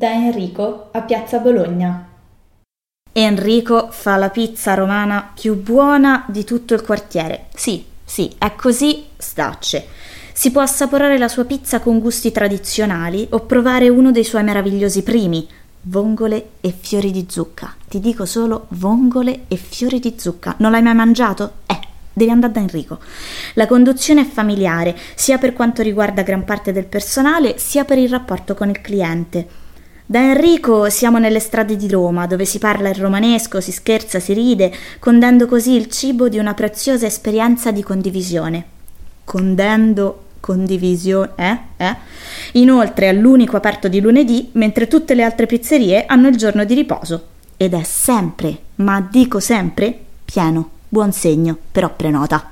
Da Enrico a Piazza Bologna. Enrico fa la pizza romana più buona di tutto il quartiere. Sì, sì, è così, stacce. Si può assaporare la sua pizza con gusti tradizionali o provare uno dei suoi meravigliosi primi, vongole e fiori di zucca. Ti dico solo vongole e fiori di zucca. Non l'hai mai mangiato? Eh, devi andare da Enrico. La conduzione è familiare, sia per quanto riguarda gran parte del personale, sia per il rapporto con il cliente. Da Enrico siamo nelle strade di Roma, dove si parla il romanesco, si scherza, si ride, condendo così il cibo di una preziosa esperienza di condivisione. Condendo condivisione, eh? eh? Inoltre è l'unico aperto di lunedì, mentre tutte le altre pizzerie hanno il giorno di riposo. Ed è sempre, ma dico sempre, pieno. Buon segno, però prenota.